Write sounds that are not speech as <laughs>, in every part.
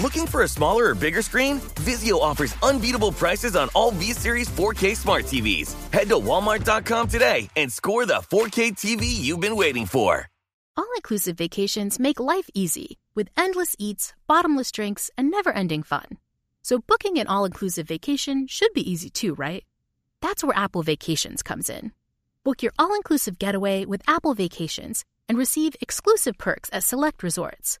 Looking for a smaller or bigger screen? Vizio offers unbeatable prices on all V-Series 4K smart TVs. Head to walmart.com today and score the 4K TV you've been waiting for. All inclusive vacations make life easy with endless eats, bottomless drinks, and never ending fun. So, booking an all inclusive vacation should be easy too, right? That's where Apple Vacations comes in. Book your all inclusive getaway with Apple Vacations and receive exclusive perks at select resorts.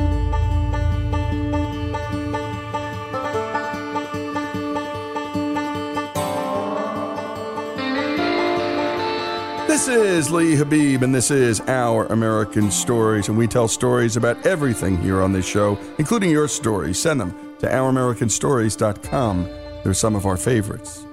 This is Lee Habeeb, and this is Our American Stories, and we tell stories about everything here on this show, including your stories. Send them to OurAmericanStories.com. They're some of our favorites.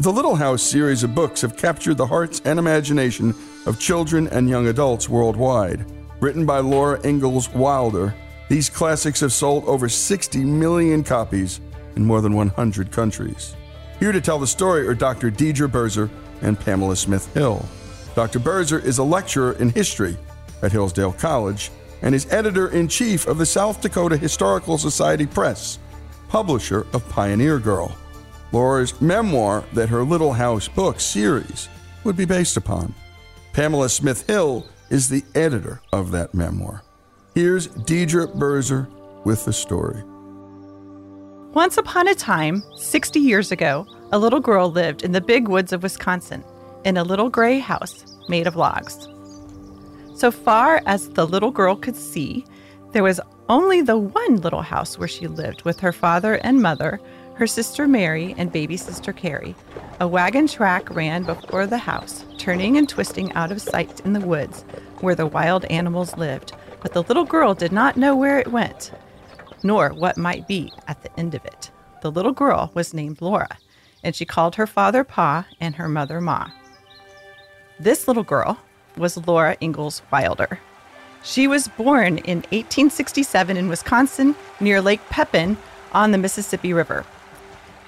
The Little House series of books have captured the hearts and imagination of children and young adults worldwide. Written by Laura Ingalls Wilder, these classics have sold over 60 million copies in more than 100 countries. Here to tell the story are Dr. Dedra Birzer and Pamela Smith Hill. Dr. Birzer is a lecturer in history at Hillsdale College and is editor in chief of the South Dakota Historical Society Press, publisher of Pioneer Girl, Laura's memoir that her Little House book series would be based upon. Pamela Smith Hill is the editor of that memoir. Here's Dedra Birzer with the story. Once upon a time, 60 years ago, a little girl lived in the big woods of Wisconsin in a little gray house made of logs. So far as the little girl could see, there was only the one little house where she lived with her father and mother, her sister Mary, and baby sister Carrie. A wagon track ran before the house, turning and twisting out of sight in the woods where the wild animals lived, but the little girl did not know where it went, nor what might be at the end of it. The little girl was named Laura, and she called her father Pa and her mother Ma. This little girl was Laura Ingalls Wilder. She was born in 1867 in Wisconsin near Lake Pepin on the Mississippi River.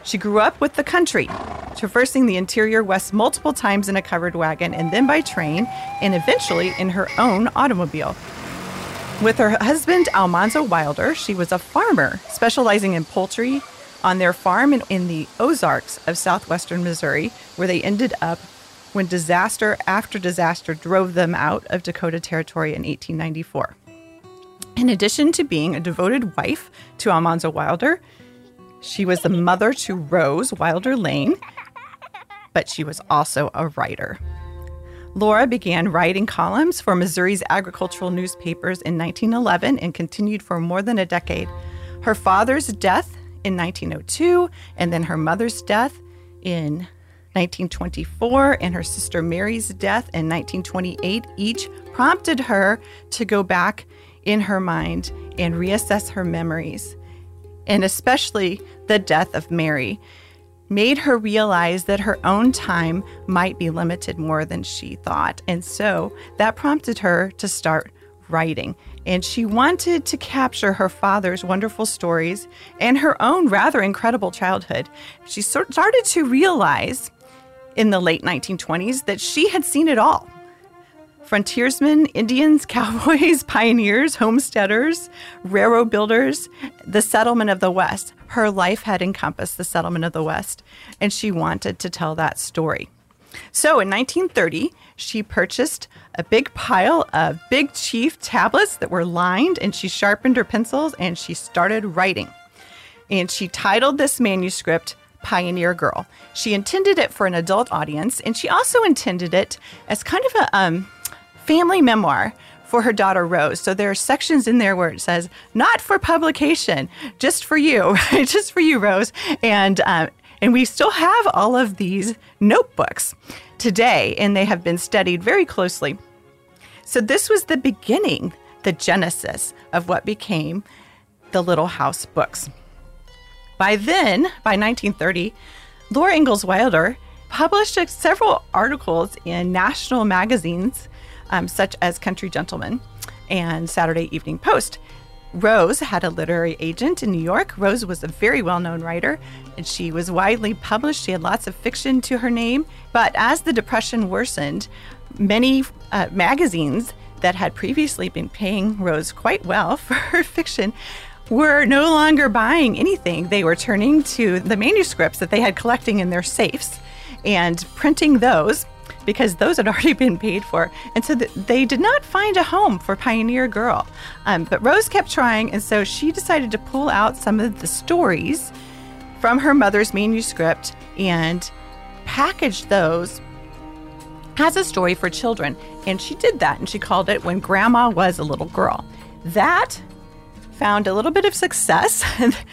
She grew up with the country, traversing the interior west multiple times in a covered wagon and then by train, and eventually in her own automobile. With her husband, Almanzo Wilder, she was a farmer specializing in poultry on their farm in, in the Ozarks of southwestern Missouri, where they ended up when disaster after disaster drove them out of Dakota Territory in 1894. In addition to being a devoted wife to Almanzo Wilder, she was the mother to Rose Wilder Lane but she was also a writer. Laura began writing columns for Missouri's agricultural newspapers in 1911 and continued for more than a decade. Her father's death in 1902 and then her mother's death in 1924 and her sister Mary's death in 1928 each prompted her to go back in her mind and reassess her memories. And especially the death of Mary made her realize that her own time might be limited more than she thought. And so that prompted her to start writing. And she wanted to capture her father's wonderful stories and her own rather incredible childhood. She started to realize in the late 1920s that she had seen it all frontiersmen, Indians, <laughs> cowboys, pioneers, homesteaders, railroad builders, the settlement of the West. Her life had encompassed the settlement of the West, and she wanted to tell that story. So in 1930, she purchased a big pile of Big Chief tablets that were lined, and she sharpened her pencils and she started writing. And she titled this manuscript Pioneer Girl. She intended it for an adult audience, and she also intended it as kind of a um, family memoir for her daughter Rose. So there are sections in there where it says, "Not for publication, just for you, <laughs> just for you, Rose." And uh, and we still have all of these notebooks today, and they have been studied very closely. So this was the beginning, the genesis of what became the Little House books. By then, by 1930, Laura Ingalls Wilder published several articles in national magazines um, such as Country Gentleman and Saturday Evening Post. Rose had a literary agent in New York. Rose was a very well known writer and she was widely published. She had lots of fiction to her name. But as the Depression worsened, many uh, magazines that had previously been paying Rose quite well <laughs> for her fiction were no longer buying anything. They were turning to the manuscripts that they had collecting in their safes and printing those because those had <laughs> already been paid for. And so they did not find a home for Pioneer Girl. Um, but Rose kept trying, and so she decided to pull out some of the stories from her mother's manuscript and package those as a story for children. And she did that, and she called it When Grandma Was a Little Girl. That found a little bit of success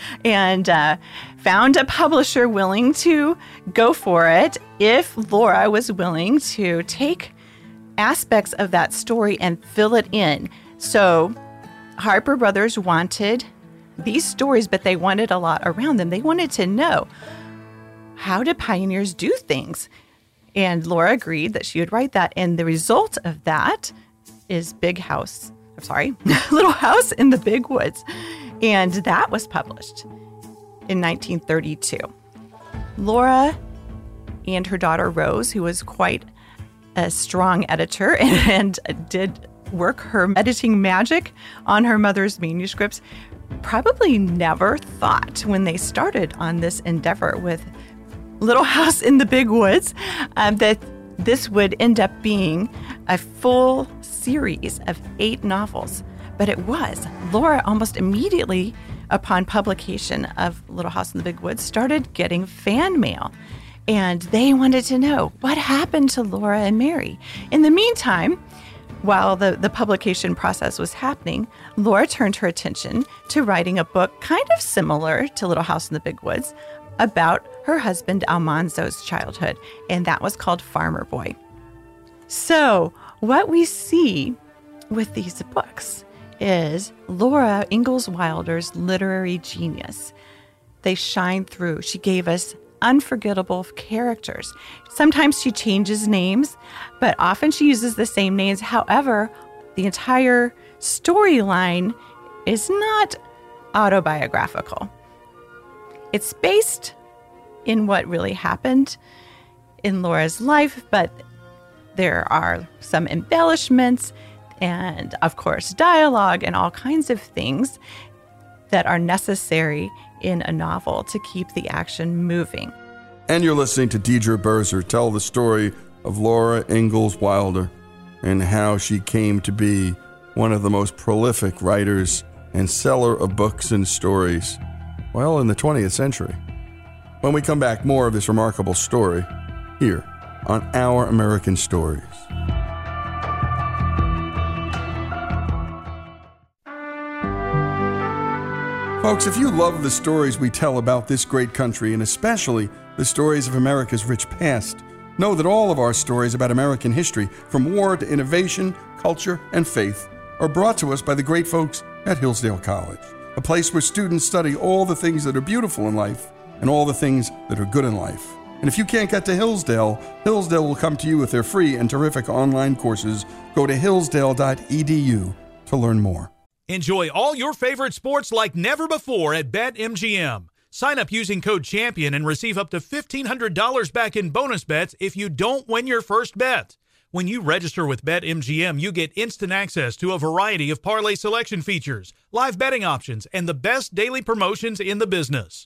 <laughs> and uh, found a publisher willing to go for it if Laura was willing to take aspects of that story and fill it in. So Harper Brothers wanted these stories, but they wanted a lot around them. They wanted to know how do pioneers do things? And Laura agreed that she would write that. And the result of that is Big House I'm sorry, <laughs> Little House in the Big Woods. And that was published in 1932. Laura and her daughter Rose, who was quite a strong editor and, <laughs> and did work her editing magic on her mother's manuscripts, probably never thought when they started on this endeavor with Little House in the Big Woods um, that this would end up being a full series of eight novels. But it was. Laura almost immediately upon publication of Little House in the Big Woods started getting fan mail. And they wanted to know what happened to Laura and Mary. In the meantime, while the, the publication process was happening, Laura turned her attention to writing a book kind of similar to Little House in the Big Woods about her husband Almanzo's childhood, and that was called Farmer Boy. So, what we see with these books is Laura Ingalls Wilder's literary genius. They shine through. She gave us unforgettable characters. Sometimes she changes names, but often she uses the same names. However, the entire storyline is not autobiographical. It's based in what really happened in Laura's life, but there are some embellishments and, of course, dialogue and all kinds of things that are necessary in a novel to keep the action moving. And you're listening to Dedra Birzer tell the story of Laura Ingalls Wilder and how she came to be one of the most prolific writers and seller of books and stories, well, in the 20th century. When we come back, more of this remarkable story here on Our American Stories. Folks, if you love the stories we tell about this great country, and especially the stories of America's rich past, know that all of our stories about American history, from war to innovation, culture, and faith, are brought to us by the great folks at Hillsdale College, a place where students study all the things that are beautiful in life and all the things that are good in life. And if you can't get to Hillsdale, Hillsdale will come to you with their free and terrific online courses. Go to hillsdale.edu to learn more. Enjoy all your favorite sports like never before at BetMGM. Sign up using code CHAMPION and receive up to $1,500 back in bonus bets if you don't win your first bet. When you register with BetMGM, you get instant access to a variety of parlay selection features, live betting options, and the best daily promotions in the business.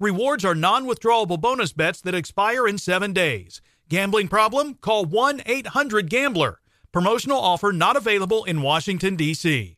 Rewards are non withdrawable bonus bets that expire in seven days. Gambling problem? Call 1 800 Gambler. Promotional offer not available in Washington, D.C.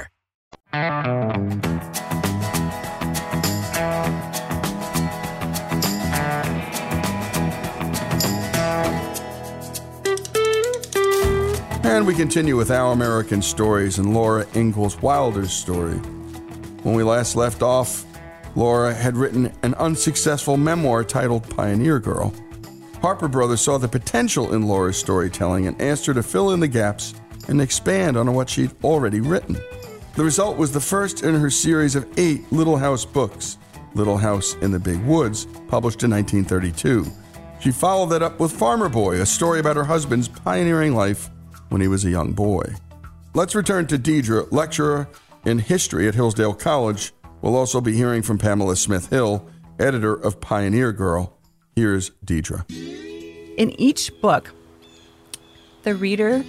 And we continue with Our American Stories and Laura Ingalls Wilder's story. When we last left off, Laura had written an unsuccessful memoir titled Pioneer Girl. Harper Brothers saw the potential in Laura's storytelling and asked her to fill in the gaps and expand on what she'd already written. The result was the first in her series of eight Little House books, Little House in the Big Woods, published in 1932. She followed that up with Farmer Boy, a story about her husband's pioneering life when he was a young boy. Let's return to Dedra, lecturer in history at Hillsdale College. We'll also be hearing from Pamela Smith Hill, editor of Pioneer Girl. Here's Dedra. In each book, the reader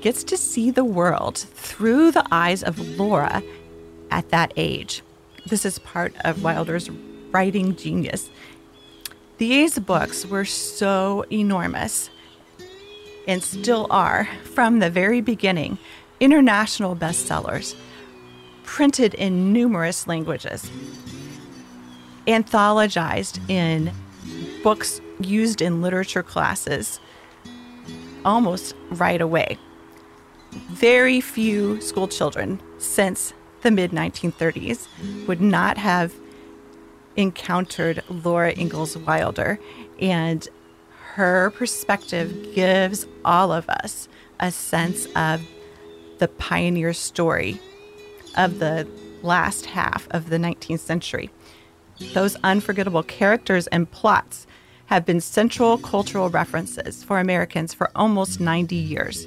gets to see the world through the eyes of Laura at that age. This is part of Wilder's writing genius. These books were so enormous and still are from the very beginning international bestsellers, printed in numerous languages, anthologized in books used in literature classes, almost right away. Very few school children since the mid 1930s would not have encountered Laura Ingalls Wilder, and her perspective gives all of us a sense of the pioneer story of the last half of the 19th century. Those unforgettable characters and plots have been central cultural references for Americans for almost 90 years.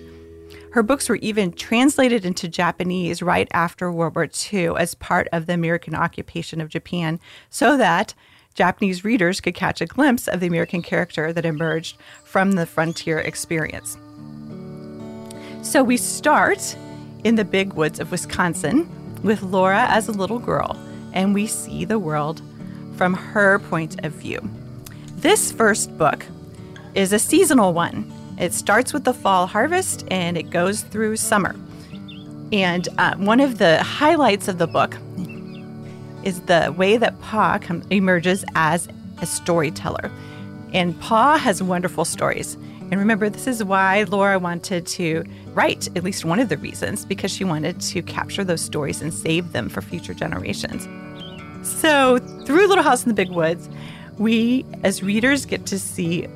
Her books were even translated into Japanese right after World War II as part of the American occupation of Japan so that Japanese readers could catch a glimpse of the American character that emerged from the frontier experience. So we start in the big woods of Wisconsin with Laura as a little girl, and we see the world from her point of view. This first book is a seasonal one. It starts with the fall harvest and it goes through summer. And uh, one of the highlights of the book is the way that Pa com- emerges as a storyteller. And Pa has wonderful stories. And remember, this is why Laura wanted to write, at least one of the reasons, because she wanted to capture those stories and save them for future generations. So, through Little House in the Big Woods, we as readers get to see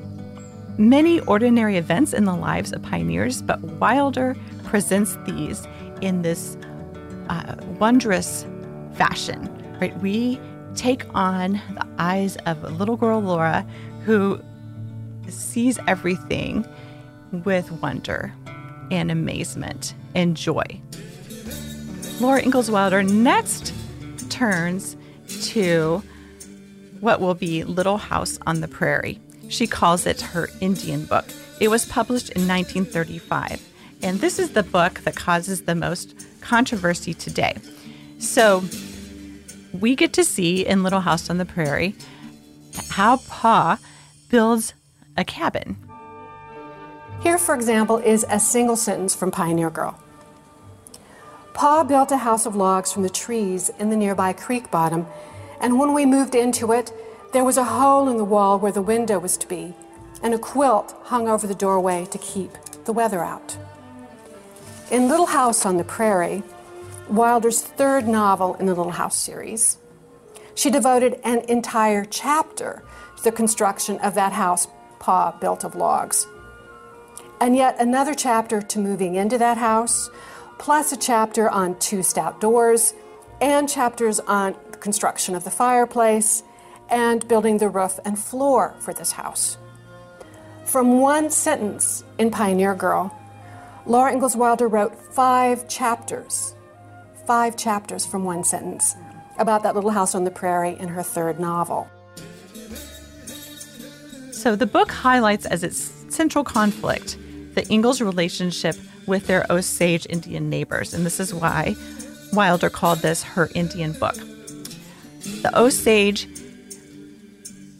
many ordinary events in the lives of pioneers, but Wilder presents these in this uh, wondrous fashion. Right? We take on the eyes of little girl Laura, who sees everything with wonder and amazement and joy. Laura Ingalls Wilder next turns to what will be Little House on the Prairie. She calls it her Indian book. It was published in 1935, and this is the book that causes the most controversy today. So, we get to see in Little House on the Prairie how Pa builds a cabin. Here, for example, is a single sentence from Pioneer Girl. Pa built a house of logs from the trees in the nearby creek bottom, and when we moved into it, there was a hole in the wall where the window was to be, and a quilt hung over the doorway to keep the weather out. In Little House on the Prairie, Wilder's third novel in the Little House series, she devoted an entire chapter to the construction of that house Pa built of logs. And yet another chapter to moving into that house, plus a chapter on two stout doors, and chapters on the construction of the fireplace and building the roof and floor for this house. From one sentence in Pioneer Girl, Laura Ingalls Wilder wrote five chapters, five chapters from one sentence about that little house on the prairie in her third novel. So the book highlights as its central conflict the Ingalls relationship with their Osage Indian neighbors, and this is why Wilder called this her Indian book. The Osage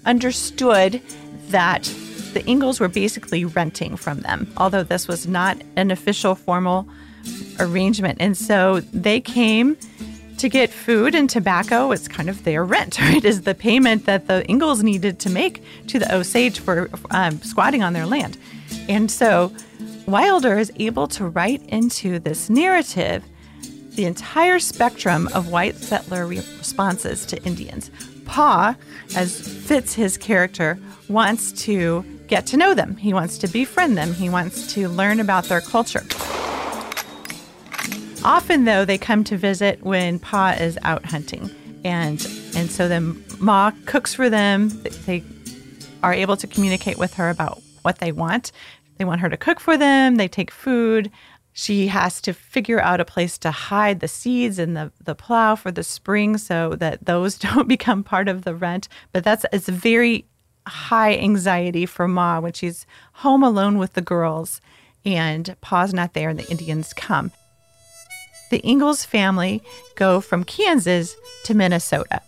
understood that the Ingalls were basically renting from them, although this was not an official formal arrangement. And so they came to get food and tobacco. It's kind of their rent, <laughs> right? Is the payment that the Ingalls needed to make to the Osage for um, squatting on their land. And so Wilder is able to write into this narrative the entire spectrum of white settler responses to Indians. Pa, as fits his character, wants to get to know them. He wants to befriend them. He wants to learn about their culture. Often, though, they come to visit when Pa is out hunting, and and so then Ma cooks for them. They are able to communicate with her about what they want. They want her to cook for them. They take food. She has to figure out a place to hide the seeds and the, the plow for the spring so that those <laughs> don't become part of the rent. But that's it's very high anxiety for Ma when she's home alone with the girls and Pa's not there and the Indians come. The Ingalls family go from Kansas to Minnesota.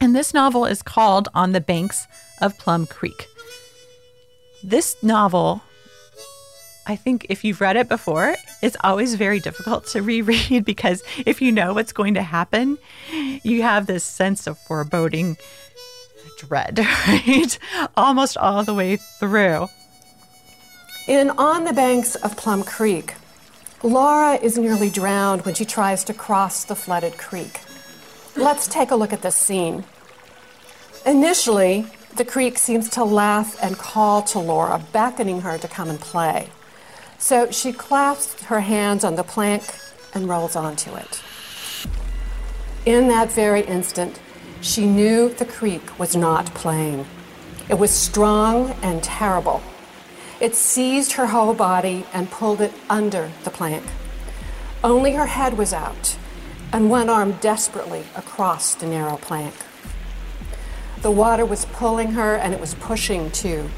And this novel is called On the Banks of Plum Creek. This novel I think if you've read it before, it's always very difficult to <laughs> reread because if you know what's going to happen, you have this sense of foreboding dread, <laughs> right? Almost all the way through. In On the Banks of Plum Creek, Laura is nearly drowned when she tries to cross the flooded creek. Let's take a look at this scene. Initially, the creek seems to laugh and call to Laura, beckoning her to come and play. So she clasps her hands on the plank and rolls onto it. In that very instant, she knew the creek was not playing. It was strong and terrible. It seized her whole body and pulled it under the plank. Only her head was out, and one arm desperately across the narrow plank. The water was pulling her and it was pushing too.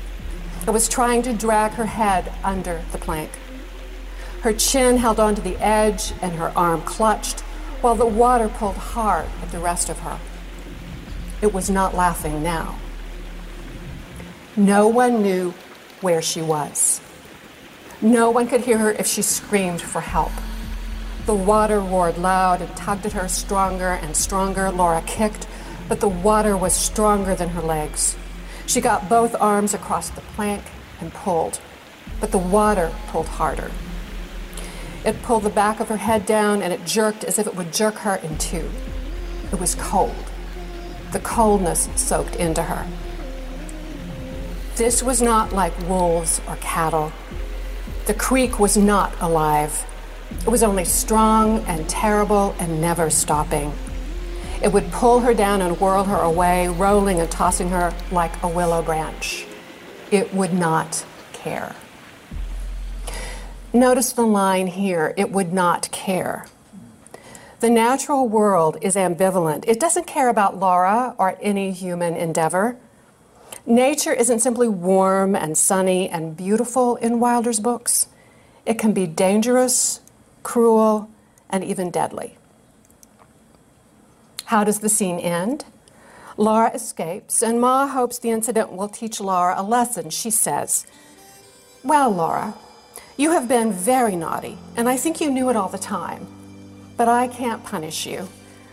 It was trying to drag her head under the plank. Her chin held onto the edge and her arm clutched while the water pulled hard at the rest of her. It was not laughing now. No one knew where she was. No one could hear her if she screamed for help. The water roared loud and tugged at her stronger and stronger. Laura kicked, but the water was stronger than her legs. She got both arms across the plank and pulled, but the water pulled harder. It pulled the back of her head down and it jerked as if it would jerk her in two. It was cold. The coldness soaked into her. This was not like wolves or cattle. The creek was not alive. It was only strong and terrible and never stopping. It would pull her down and whirl her away, rolling and tossing her like a willow branch. It would not care. Notice the line here it would not care. The natural world is ambivalent. It doesn't care about Laura or any human endeavor. Nature isn't simply warm and sunny and beautiful in Wilder's books. It can be dangerous, cruel, and even deadly. How does the scene end? Laura escapes, and Ma hopes the incident will teach Laura a lesson. She says, Well, Laura, you have been very naughty, and I think you knew it all the time. But I can't punish you.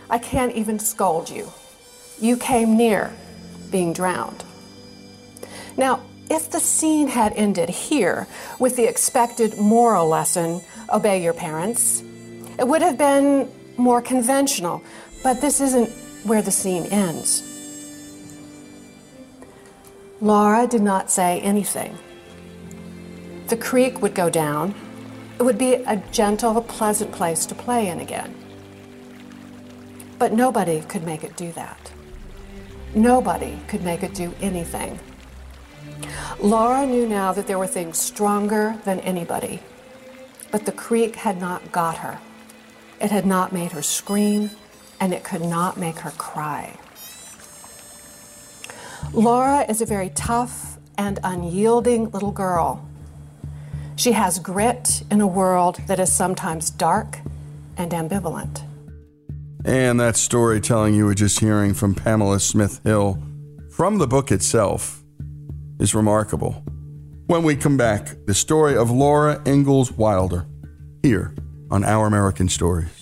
I can't even scold you. You came near being drowned. Now, if the scene had ended here with the expected moral lesson, obey your parents, it would have been more conventional, but this isn't where the scene ends. Laura did not say anything. The creek would go down. It would be a gentle, pleasant place to play in again. But nobody could make it do that. Nobody could make it do anything. Laura knew now that there were things stronger than anybody, but the creek had not got her. It had not made her scream and it could not make her cry. Laura is a very tough and unyielding little girl. She has grit in a world that is sometimes dark and ambivalent. And that storytelling you were just hearing from Pamela Smith Hill from the book itself is remarkable. When we come back, the story of Laura Ingalls Wilder here on Our American Stories.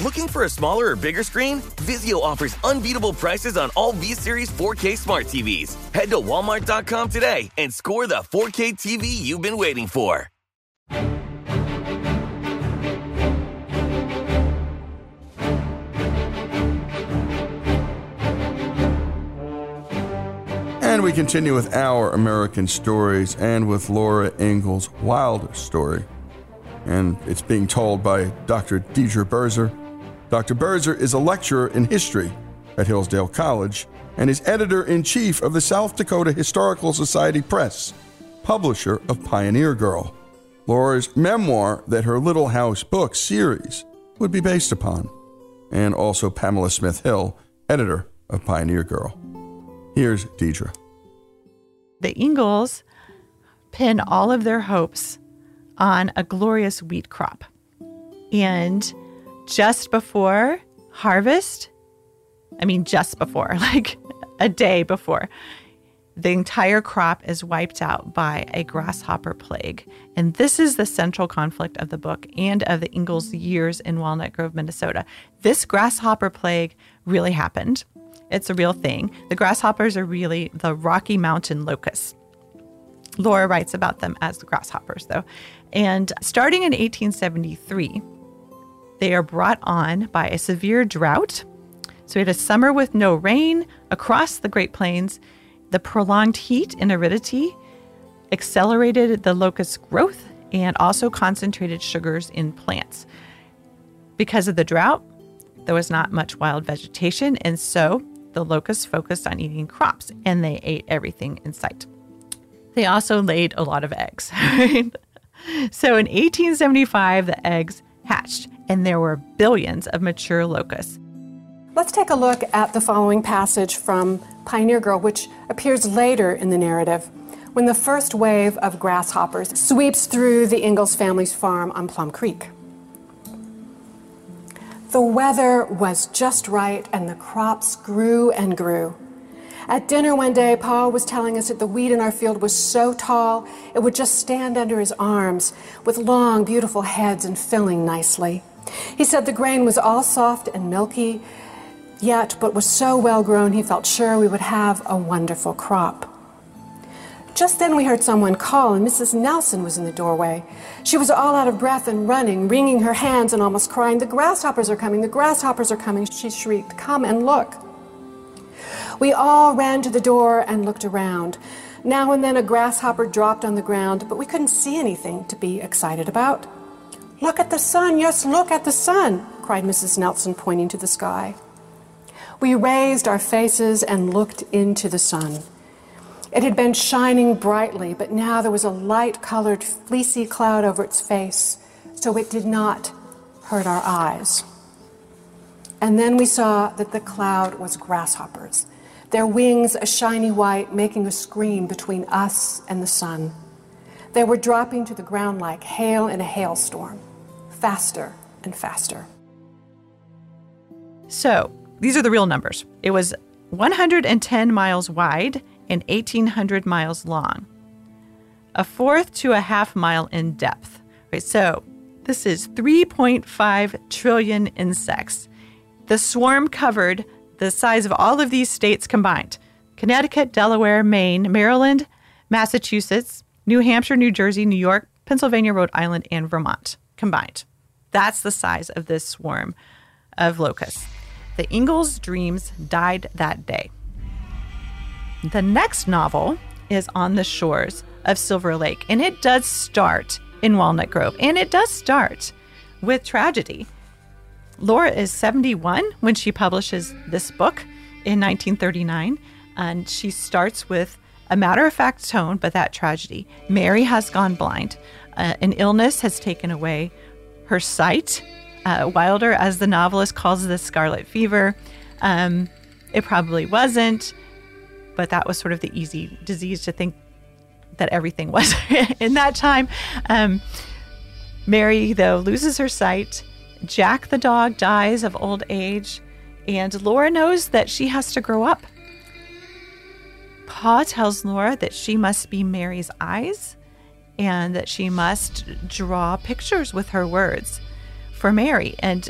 Looking for a smaller or bigger screen? Vizio offers unbeatable prices on all V-Series 4K smart TVs. Head to walmart.com today and score the 4K TV you've been waiting for. And we continue with our American stories and with Laura Ingalls' Wilder story. And it's being told by Dr. Dedra Birzer. Dr. Birzer is a lecturer in history at Hillsdale College and is editor in chief of the South Dakota Historical Society Press, publisher of Pioneer Girl, Laura's memoir that her Little House book series would be based upon, and also Pamela Smith Hill, editor of Pioneer Girl. Here's Dedra. The Ingalls pin all of their hopes on a glorious wheat crop. And just before harvest, I mean, just before, <laughs> like a day before, the entire crop is wiped out by a grasshopper plague. And this is the central conflict of the book and of the Ingalls' years in Walnut Grove, Minnesota. This grasshopper plague really happened. It's a real thing. The grasshoppers are really the Rocky Mountain locusts. Laura writes about them as the grasshoppers, though. And starting in 1873, they are brought on by a severe drought. So we had a summer with no rain across the Great Plains. The prolonged heat and aridity accelerated the locust growth and also concentrated sugars in plants. Because of the drought, there was not much wild vegetation, and so the locusts focused on eating crops and they ate everything in sight. They also laid a lot of eggs. <laughs> so in 1875, the eggs hatched and there were billions of mature locusts. Let's take a look at the following passage from Pioneer Girl, which appears later in the narrative when the first wave of grasshoppers sweeps through the Ingalls family's farm on Plum Creek. The weather was just right and the crops grew and grew. At dinner one day, Paul was telling us that the wheat in our field was so tall it would just stand under his arms with long, beautiful heads and filling nicely. He said the grain was all soft and milky, yet, but was so well grown he felt sure we would have a wonderful crop. Just then we heard someone call, and Mrs. Nelson was in the doorway. She was all out of breath and running, wringing her hands and almost crying, The grasshoppers are coming, the grasshoppers are coming. She shrieked, Come and look. We all ran to the door and looked around. Now and then a grasshopper dropped on the ground, but we couldn't see anything to be excited about. Look at the sun, yes, look at the sun, cried Mrs. Nelson, pointing to the sky. We raised our faces and looked into the sun. It had been shining brightly, but now there was a light colored, fleecy cloud over its face, so it did not hurt our eyes. And then we saw that the cloud was grasshoppers, their wings a shiny white, making a screen between us and the sun. They were dropping to the ground like hail in a hailstorm, faster and faster. So, these are the real numbers. It was 110 miles wide and 1,800 miles long, a fourth to a half mile in depth. Right, so, this is 3.5 trillion insects. The swarm covered the size of all of these states combined Connecticut, Delaware, Maine, Maryland, Massachusetts, New Hampshire, New Jersey, New York, Pennsylvania, Rhode Island, and Vermont combined. That's the size of this swarm of locusts. The Ingalls' dreams died that day. The next novel is On the Shores of Silver Lake, and it does start in Walnut Grove, and it does start with tragedy. Laura is 71 when she publishes this book in 1939, and she starts with a matter of fact tone, but that tragedy. Mary has gone blind. Uh, an illness has taken away her sight. Uh, Wilder, as the novelist calls this scarlet fever. Um, it probably wasn't, but that was sort of the easy disease to think that everything was <laughs> in that time. Um, Mary, though, loses her sight. Jack the dog dies of old age, and Laura knows that she has to grow up. Pa tells Laura that she must be Mary's eyes and that she must draw pictures with her words for Mary. And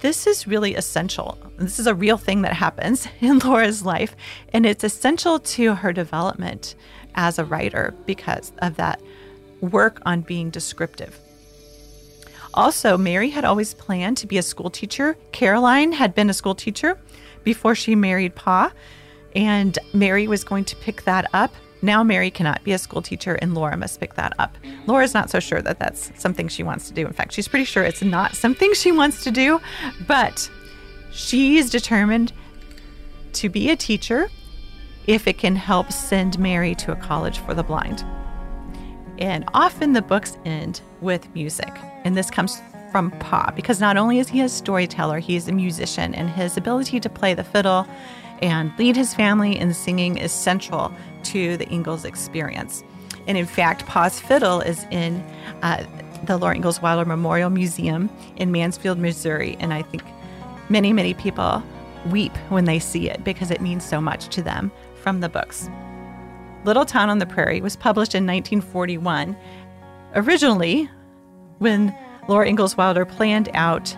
this is really essential. This is a real thing that happens <laughs> in Laura's life, and it's essential to her development as a writer because of that work on being descriptive. Also, Mary had always planned to be a school teacher. Caroline had been a school teacher before she married Pa, and Mary was going to pick that up. Now, Mary cannot be a school teacher, and Laura must pick that up. Laura's not so sure that that's something she wants to do. In fact, she's pretty sure it's not something she wants to do, but she's determined to be a teacher if it can help send Mary to a college for the blind. And often the books end with music. And this comes from Pa because not only is he a storyteller, he is a musician, and his ability to play the fiddle and lead his family in singing is central to the Ingalls experience. And in fact, Pa's fiddle is in uh, the Laura Ingalls Wilder Memorial Museum in Mansfield, Missouri. And I think many, many people weep when they see it because it means so much to them from the books. Little Town on the Prairie was published in 1941. Originally, when Laura Ingalls Wilder planned out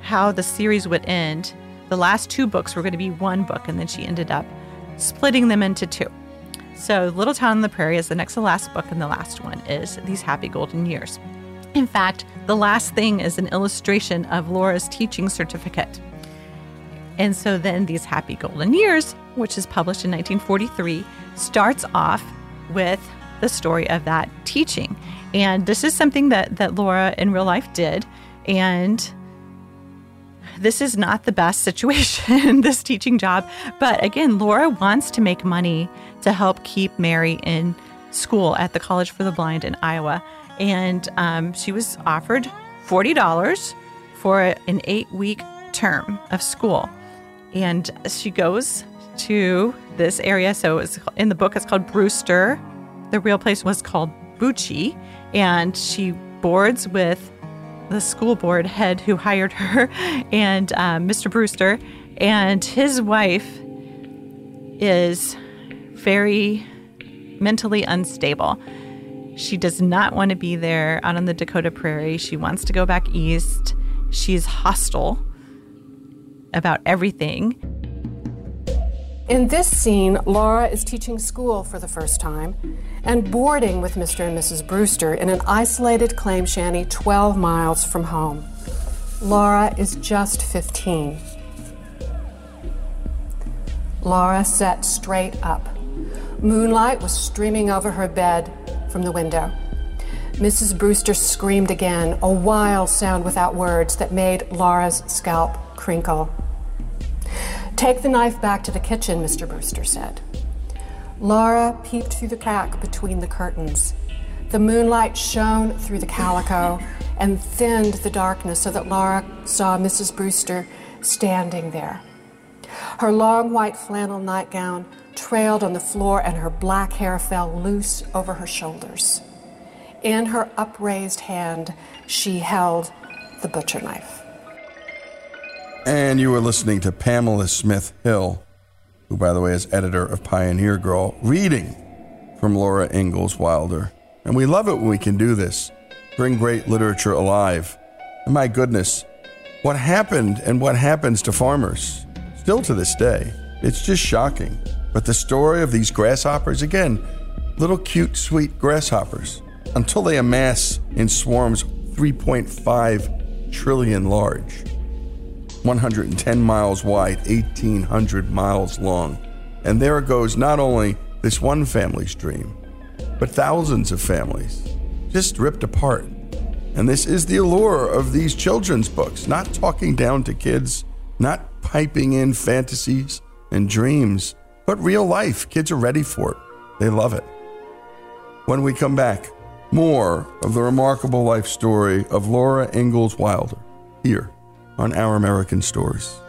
how the series would end, the last two books were going to be one book, and then she ended up splitting them into two. So, Little Town on the Prairie is the next to last book, and the last one is These Happy Golden Years. In fact, the last thing is an illustration of Laura's teaching certificate. And so then These Happy Golden Years, which is published in 1943, starts off with the story of that teaching. And this is something that, that Laura in real life did. And this is not the best situation, this teaching job. But again, Laura wants to make money to help keep Mary in school at the College for the Blind in Iowa. And um, she was offered $40 for an eight week term of school. And she goes to this area. So it's in the book, it's called Brewster. The real place was called Bouchie. And she boards with the school board head who hired her <laughs> and um, Mr. Brewster. And his wife is very mentally unstable. She does not want to be there out on the Dakota Prairie. She wants to go back east. She's hostile about everything. In this scene, Laura is teaching school for the first time and boarding with Mr. and Mrs. Brewster in an isolated claim shanty 12 miles from home. Laura is just 15. Laura sat straight up. Moonlight was streaming over her bed from the window. Mrs. Brewster screamed again, a wild sound without words that made Laura's scalp crinkle. Take the knife back to the kitchen, Mr. Brewster said. Laura peeped through the crack between the curtains. The moonlight shone through the calico <laughs> and thinned the darkness so that Laura saw Mrs. Brewster standing there. Her long white flannel nightgown trailed on the floor and her black hair fell loose over her shoulders. In her upraised hand, she held the butcher knife. And you were listening to Pamela Smith Hill, who, by the way, is editor of Pioneer Girl, reading from Laura Ingalls Wilder. And we love it when we can do this, bring great literature alive. And my goodness, what happened and what happens to farmers, still to this day, it's just shocking. But the story of these grasshoppers, again, little cute, sweet grasshoppers, until they amass in swarms 3.5 trillion large. 110 miles wide, 1,800 miles long. And there goes not only this one family's dream, but thousands of families just ripped apart. And this is the allure of these children's books, not talking down to kids, not piping in fantasies and dreams, but real life. Kids are ready for it, they love it. When we come back, more of the remarkable life story of Laura Ingalls Wilder here on Our American Stories.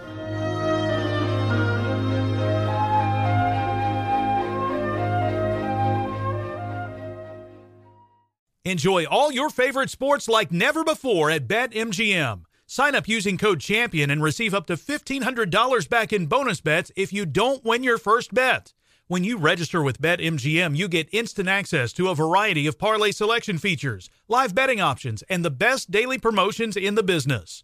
Enjoy all your favorite sports like never before at BetMGM. Sign up using code CHAMPION and receive up to $1,500 back in bonus bets if you don't win your first bet. When you register with BetMGM, you get instant access to a variety of parlay selection features, live betting options, and the best daily promotions in the business.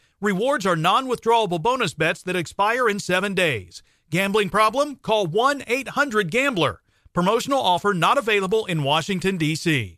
Rewards are non withdrawable bonus bets that expire in seven days. Gambling problem? Call 1 800 Gambler. Promotional offer not available in Washington, D.C.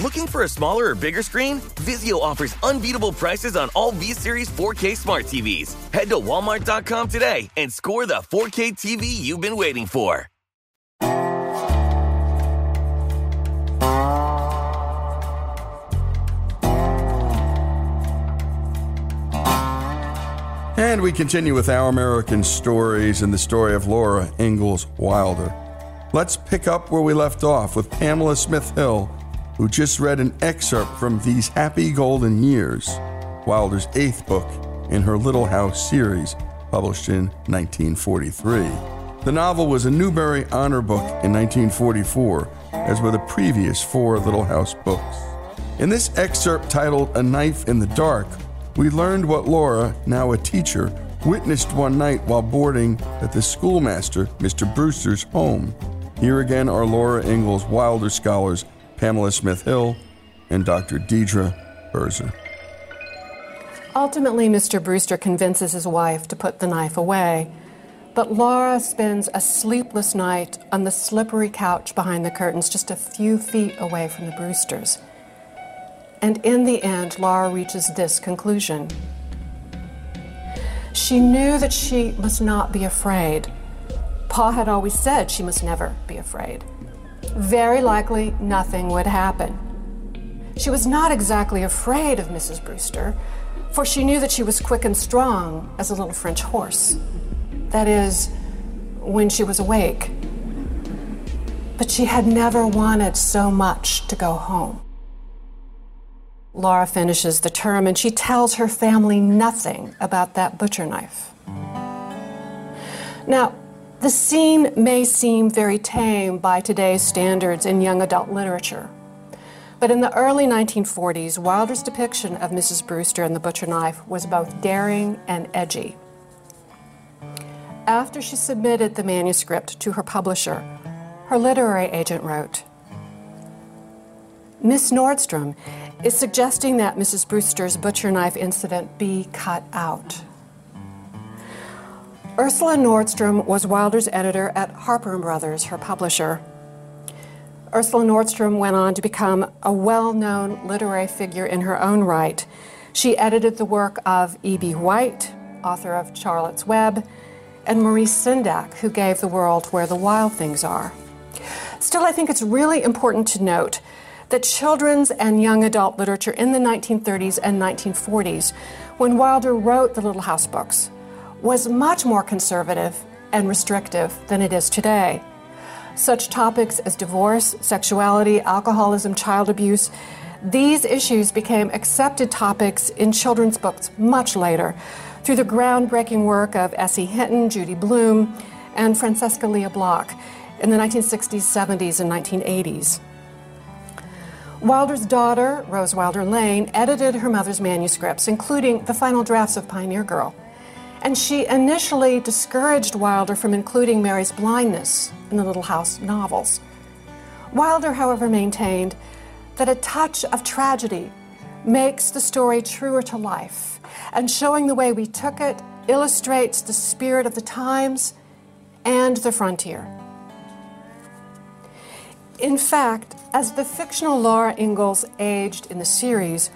Looking for a smaller or bigger screen? Vizio offers unbeatable prices on all V-Series 4K smart TVs. Head to walmart.com today and score the 4K TV you've been waiting for. And we continue with our American stories and the story of Laura Ingalls Wilder. Let's pick up where we left off with Pamela Smith Hill, who just read an excerpt from These Happy Golden Years, Wilder's eighth book in her Little House series, published in 1943. The novel was a Newbery Honor Book in 1944, as were the previous four Little House books. In this excerpt titled A Knife in the Dark, we learned what Laura, now a teacher, witnessed one night while boarding at the schoolmaster, Mr. Brewster's home. Here again are Laura Ingalls Wilder scholars Pamela Smith Hill and Dr. Dedra Birzer. Ultimately, Mr. Brewster convinces his wife to put the knife away, but Laura spends a sleepless night on the slippery couch behind the curtains just a few feet away from the Brewsters. And in the end, Laura reaches this conclusion. She knew that she must not be afraid. Pa had always said she must never be afraid. Very likely, nothing would happen. She was not exactly afraid of Mrs. Brewster, for she knew that she was quick and strong as a little French horse. That is, when she was awake. But she had never wanted so much to go home. Laura finishes the term and she tells her family nothing about that butcher knife. Now, the scene may seem very tame by today's standards in young adult literature. But in the early 1940s, Wilder's depiction of Mrs. Brewster and the butcher knife was both daring and edgy. After she submitted the manuscript to her publisher, her literary agent wrote Miss Nordstrom is suggesting that Mrs. Brewster's butcher knife incident be cut out. Ursula Nordstrom was Wilder's editor at Harper & Brothers, her publisher. Ursula Nordstrom went on to become a well-known literary figure in her own right. She edited the work of E.B. White, author of Charlotte's Web, and Maurice Sendak, who gave the world Where the Wild Things Are. Still, I think it's really important to note that children's and young adult literature in the 1930s and 1940s, when Wilder wrote the Little House books, was much more conservative and restrictive than it is today. Such topics as divorce, sexuality, alcoholism, child abuse, these issues became accepted topics in children's books much later through the groundbreaking work of S.E. Hinton, Judy Blume, and Francesca Lia Block in the 1960s, 70s, and 1980s. Wilder's daughter, Rose Wilder Lane, edited her mother's manuscripts, including the final drafts of Pioneer Girl. And she initially discouraged Wilder from including Mary's blindness in the Little House novels. Wilder, however, maintained that a touch of tragedy makes the story truer to life, and showing the way we took it illustrates the spirit of the times and the frontier. In fact, as the fictional Laura Ingalls aged in the series,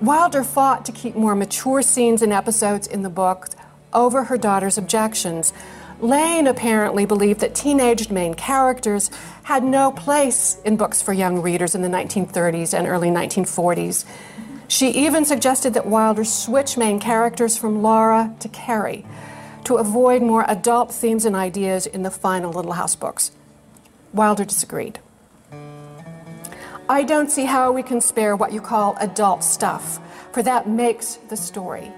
Wilder fought to keep more mature scenes and episodes in the book over her daughter's objections. Lane apparently believed that teenaged main characters had no place in books for young readers in the 1930s and early 1940s. She even suggested that Wilder switch main characters from Laura to Carrie to avoid more adult themes and ideas in the final Little House books. Wilder disagreed. I don't see how we can spare what you call adult stuff, for that makes the story.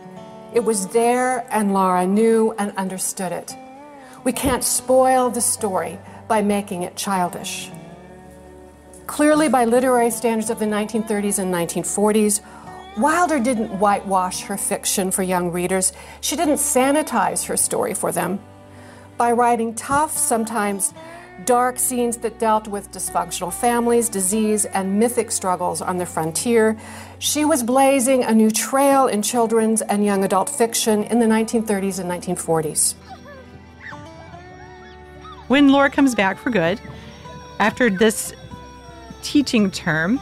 It was there, and Laura knew and understood it. We can't spoil the story by making it childish. Clearly, by literary standards of the 1930s and 1940s, Wilder didn't whitewash her fiction for young readers. She didn't sanitize her story for them. By writing tough, sometimes dark scenes that dealt with dysfunctional families, disease, and mythic struggles on the frontier. She was blazing a new trail in children's and young adult fiction in the 1930s and 1940s. When Laura comes back for good, after this teaching term,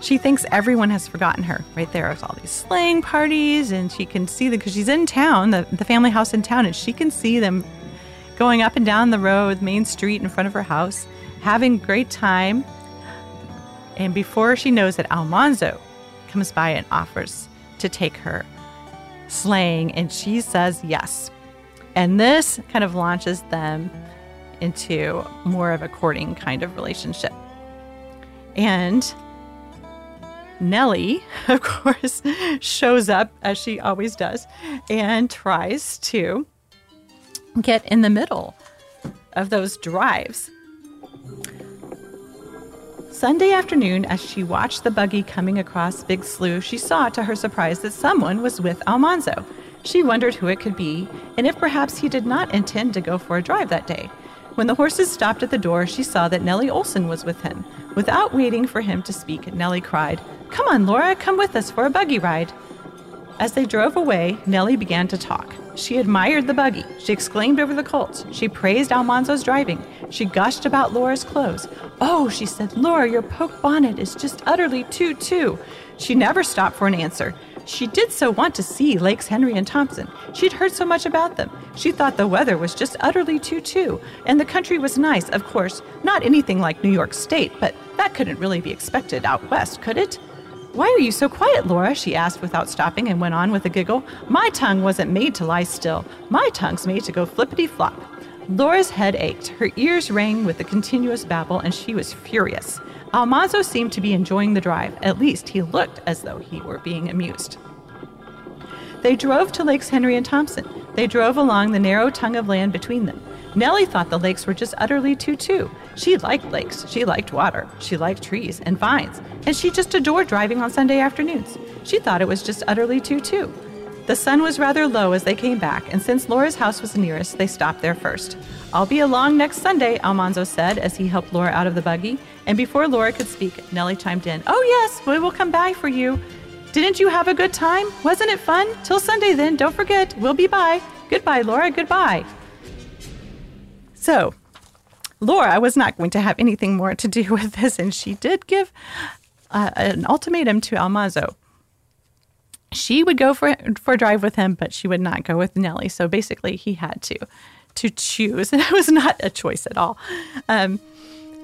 she thinks everyone has forgotten her. Right there, is all these sleighing parties, and she can see them because she's in town, the, the family house in town, and she can see them going up and down the road, Main Street in front of her house, having great time. And before she knows it, Almanzo comes by and offers to take her sleighing, and she says yes. And this kind of launches them into more of a courting kind of relationship. And Nellie, <laughs> of course, shows up as she always does and tries to get in the middle of those drives. Sunday afternoon, as she watched the buggy coming across Big Slough, she saw to her surprise that someone was with Almanzo. She wondered who it could be, and if perhaps he did not intend to go for a drive that day. When the horses stopped at the door, she saw that Nellie Oleson was with him. Without waiting for him to speak, Nellie cried, Come on, Laura, come with us for a buggy ride. As they drove away, Nellie began to talk. She admired the buggy. She exclaimed over the colts. She praised Almanzo's driving. She gushed about Laura's clothes. Oh, she said, Laura, your poke bonnet is just utterly too, too. She never stopped for an answer. She did so want to see Lakes Henry and Thompson. She'd heard so much about them. She thought the weather was just utterly too, too. And the country was nice, of course. Not anything like New York State, but that couldn't really be expected out west, could it? Why are you so quiet, Laura? she asked without stopping and went on with a giggle. My tongue wasn't made to lie still. My tongue's made to go flippity flop. Laura's head ached. Her ears rang with the continuous babble, and she was furious. Almanzo seemed to be enjoying the drive. At least he looked as though he were being amused. They drove to Lakes Henry and Thompson. They drove along the narrow tongue of land between them. Nellie thought the lakes were just utterly too too. She liked lakes, she liked water, she liked trees and vines, and she just adored driving on Sunday afternoons. She thought it was just utterly too too. The sun was rather low as they came back, and since Laura's house was nearest, they stopped there first. I'll be along next Sunday, Almanzo said as he helped Laura out of the buggy. And before Laura could speak, Nellie chimed in, Oh, yes, we will come by for you. Didn't you have a good time? Wasn't it fun? Till Sunday, then. Don't forget, we'll be by. Goodbye, Laura. Goodbye. So, Laura was not going to have anything more to do <laughs> with this, and she did give uh, an ultimatum to Almanzo. She would go for for a drive with him, but she would not go with Nellie. So basically, he had to to choose, and <laughs> it was not a choice at all. Um,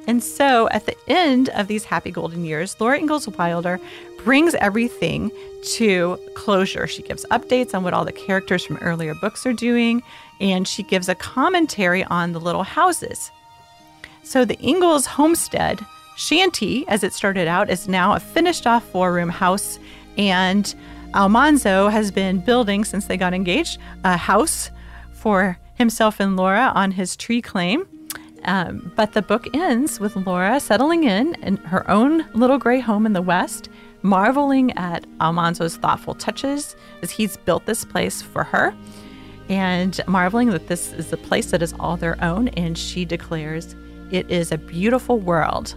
and so, at the end of these happy golden years, Laura Ingalls Wilder brings everything to closure. She gives updates on what all the characters from earlier books are doing, and she gives a commentary on the little houses. So, the Ingalls homestead shanty, as it started out, is now a finished off four room house, and Almanzo has been building since they got engaged a house for himself and Laura on his tree claim. Um, but the book ends with Laura settling in in her own little gray home in the West marveling at Almanzo's thoughtful touches as he's built this place for her and marveling that this is a place that is all their own. And she declares, It is a beautiful world.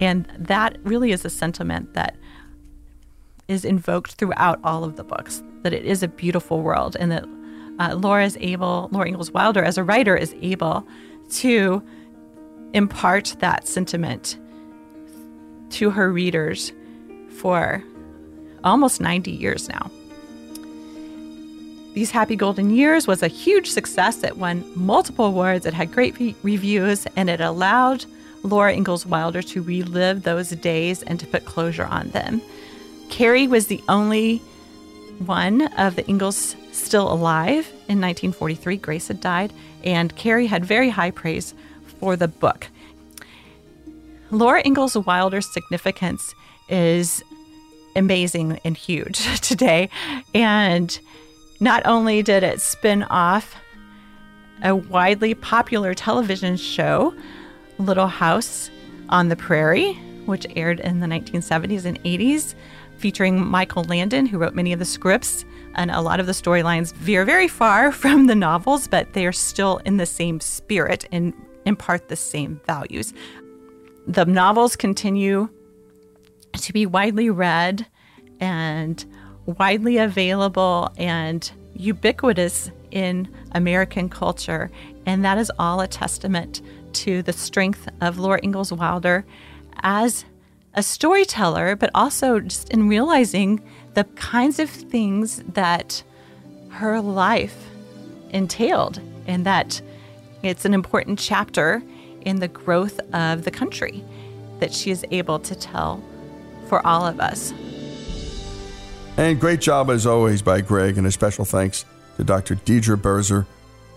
And that really is a sentiment that is invoked throughout all of the books that it is a beautiful world and that uh, Laura is able, Laura Ingalls Wilder as a writer is able to impart that sentiment to her readers for almost 90 years now. These Happy Golden Years was a huge success. It won multiple awards, it had great re- reviews, and it allowed Laura Ingalls Wilder to relive those days and to put closure on them. Carrie was the only one of the Ingalls still alive in 1943. Grace had died, and Carrie had very high praise for the book. Laura Ingalls Wilder's significance is amazing and huge <laughs> today. And not only did it spin off a widely popular television show, Little House on the Prairie, which aired in the 1970s and 80s, featuring Michael Landon, who wrote many of the scripts. And a lot of the storylines veer very far <laughs> from the novels, but they are still in the same spirit and impart the same values the novels continue to be widely read and widely available and ubiquitous in American culture. And that is all a testament to the strength of Laura Ingalls Wilder as a storyteller, but also just in realizing the kinds of things that her life entailed and that it's an important chapter in the growth of the country that she is able to tell for all of us. And great job as always by Greg, and a special thanks to Dr. Dedra Birzer,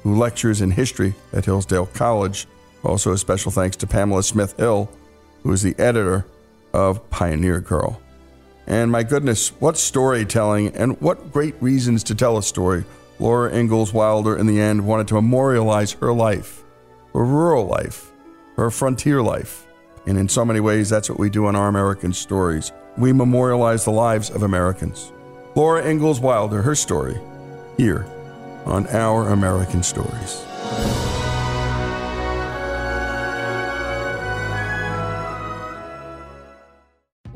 who lectures in history at Hillsdale College. Also, a special thanks to Pamela Smith Hill, who is the editor of Pioneer Girl. And my goodness, what storytelling and what great reasons to tell a story Laura Ingalls Wilder, in the end, wanted to memorialize her life, her rural life, her frontier life. And in so many ways, that's what we do on Our American Stories. We memorialize the lives of Americans. Laura Ingalls Wilder, her story, here on Our American Stories.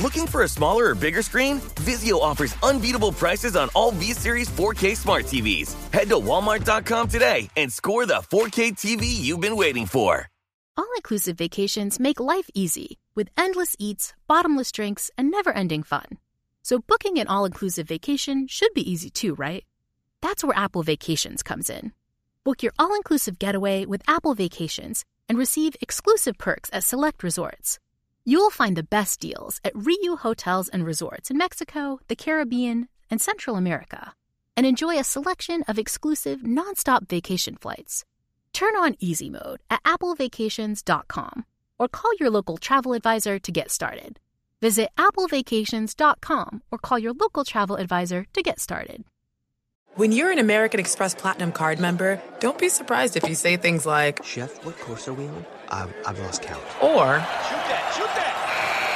Looking for a smaller or bigger screen? Vizio offers unbeatable prices on all V-Series 4K smart TVs. Head to walmart.com today and score the 4K TV you've been waiting for. All inclusive vacations make life easy with endless eats, bottomless drinks, and never ending fun. So, booking an all inclusive vacation should be easy too, right? That's where Apple Vacations comes in. Book your all inclusive getaway with Apple Vacations and receive exclusive perks at select resorts. You'll find the best deals at Riu Hotels and Resorts in Mexico, the Caribbean, and Central America. And enjoy a selection of exclusive nonstop vacation flights. Turn on easy mode at applevacations.com or call your local travel advisor to get started. Visit applevacations.com or call your local travel advisor to get started. When you're an American Express Platinum card member, don't be surprised if you say things like, Chef, what course are we on? I've, I've lost count. Or, Shoot that, shoot that!